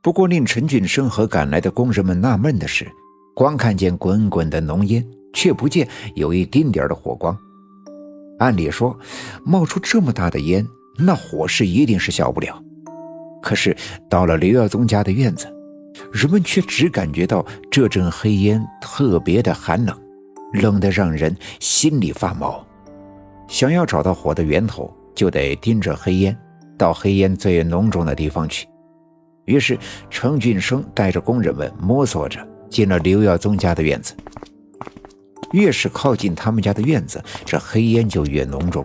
不过，令陈俊生和赶来的工人们纳闷的是，光看见滚滚的浓烟，却不见有一丁点的火光。按理说，冒出这么大的烟，那火势一定是小不了。可是到了刘耀宗家的院子，人们却只感觉到这阵黑烟特别的寒冷，冷得让人心里发毛。想要找到火的源头，就得盯着黑烟，到黑烟最浓重的地方去。于是，程俊生带着工人们摸索着进了刘耀宗家的院子。越是靠近他们家的院子，这黑烟就越浓重，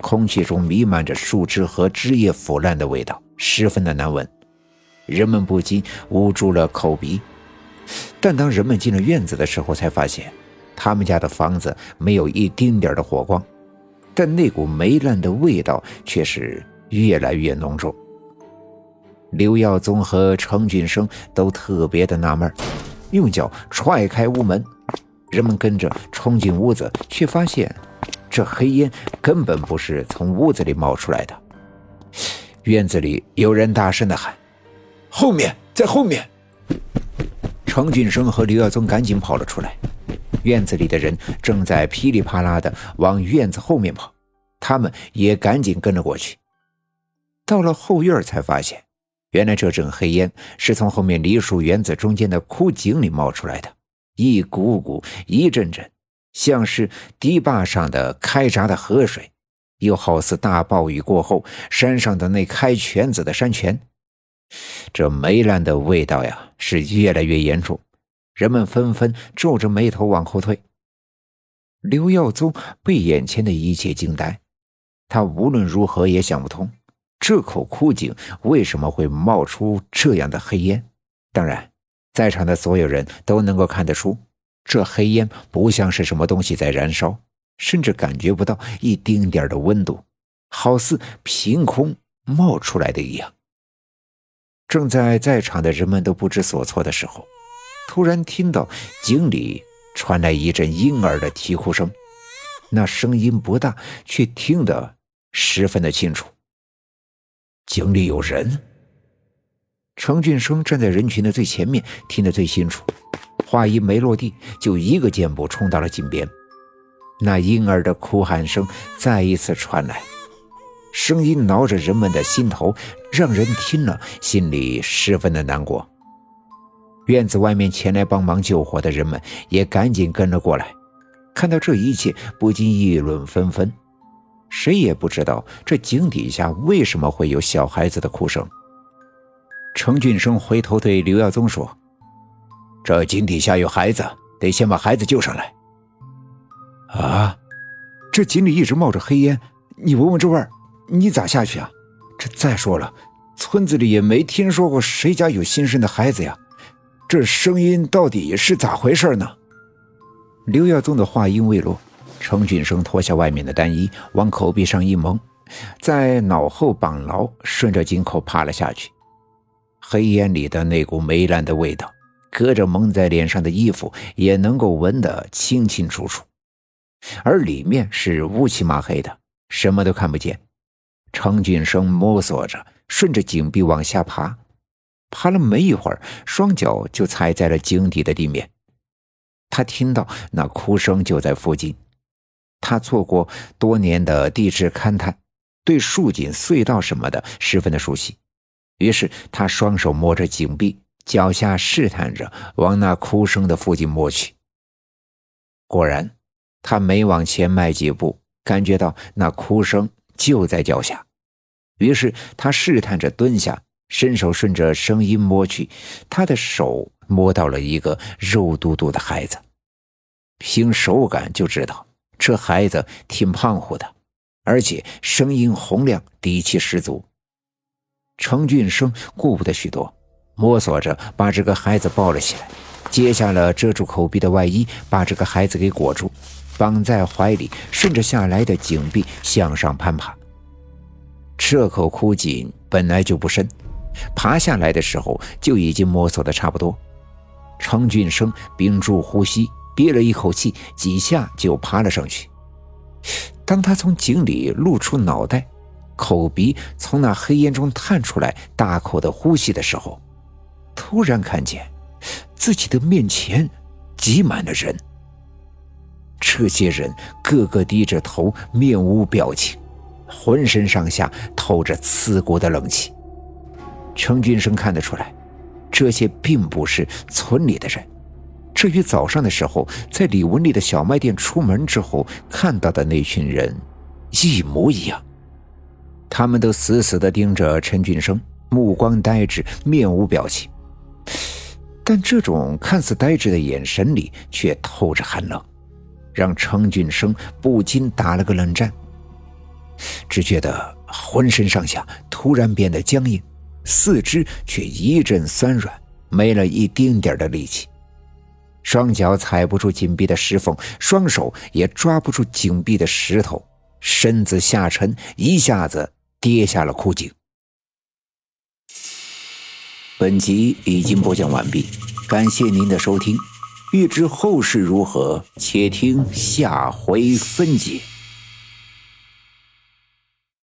空气中弥漫着树枝和枝叶腐烂的味道，十分的难闻。人们不禁捂住了口鼻。但当人们进了院子的时候，才发现他们家的房子没有一丁点的火光，但那股霉烂的味道却是越来越浓重。刘耀宗和程俊生都特别的纳闷，用脚踹开屋门，人们跟着冲进屋子，却发现这黑烟根本不是从屋子里冒出来的。院子里有人大声的喊：“后面，在后面！”程俊生和刘耀宗赶紧跑了出来，院子里的人正在噼里啪啦的往院子后面跑，他们也赶紧跟了过去。到了后院，才发现。原来这阵黑烟是从后面梨树园子中间的枯井里冒出来的，一股股、一阵阵，像是堤坝上的开闸的河水，又好似大暴雨过后山上的那开泉子的山泉。这霉烂的味道呀，是越来越严重，人们纷纷皱着眉头往后退。刘耀宗被眼前的一切惊呆，他无论如何也想不通。这口枯井为什么会冒出这样的黑烟？当然，在场的所有人都能够看得出，这黑烟不像是什么东西在燃烧，甚至感觉不到一丁点的温度，好似凭空冒出来的一样。正在在场的人们都不知所措的时候，突然听到井里传来一阵婴儿的啼哭声，那声音不大，却听得十分的清楚。井里有人。程俊生站在人群的最前面，听得最清楚。话音没落地，就一个箭步冲到了井边。那婴儿的哭喊声再一次传来，声音挠着人们的心头，让人听了心里十分的难过。院子外面前来帮忙救火的人们也赶紧跟了过来，看到这一切，不禁议论纷纷。谁也不知道这井底下为什么会有小孩子的哭声。程俊生回头对刘耀宗说：“这井底下有孩子，得先把孩子救上来。”啊，这井里一直冒着黑烟，你闻闻这味儿，你咋下去啊？这再说了，村子里也没听说过谁家有新生的孩子呀，这声音到底是咋回事呢？刘耀宗的话音未落。程俊生脱下外面的单衣，往口鼻上一蒙，在脑后绑牢，顺着井口爬了下去。黑烟里的那股霉烂的味道，隔着蒙在脸上的衣服也能够闻得清清楚楚，而里面是乌漆麻黑的，什么都看不见。程俊生摸索着，顺着井壁往下爬，爬了没一会儿，双脚就踩在了井底的地面。他听到那哭声就在附近。他做过多年的地质勘探，对竖井、隧道什么的十分的熟悉。于是他双手摸着井壁，脚下试探着往那哭声的附近摸去。果然，他每往前迈几步，感觉到那哭声就在脚下。于是他试探着蹲下，伸手顺着声音摸去。他的手摸到了一个肉嘟嘟的孩子，凭手感就知道。这孩子挺胖乎的，而且声音洪亮，底气十足。程俊生顾不得许多，摸索着把这个孩子抱了起来，揭下了遮住口鼻的外衣，把这个孩子给裹住，绑在怀里，顺着下来的井壁向上攀爬。这口枯井本来就不深，爬下来的时候就已经摸索的差不多。程俊生屏住呼吸。憋了一口气，几下就爬了上去。当他从井里露出脑袋，口鼻从那黑烟中探出来，大口的呼吸的时候，突然看见自己的面前挤满了人。这些人个个低着头，面无表情，浑身上下透着刺骨的冷气。程俊生看得出来，这些并不是村里的人，这与早上的时候在李文丽的小卖店出门之后看到的那群人一模一样。他们都死死地盯着陈俊生，目光呆滞，面无表情。但这种看似呆滞的眼神里，却透着寒冷，让程俊生不禁打了个冷战。只觉得浑身上下突然变得僵硬，四肢却一阵酸软，没了一丁点的力气，双脚踩不住紧闭的石缝，双手也抓不住紧闭的石头，身子下沉，一下子。跌下了枯井。本集已经播讲完毕，感谢您的收听。欲知后事如何，且听下回分解。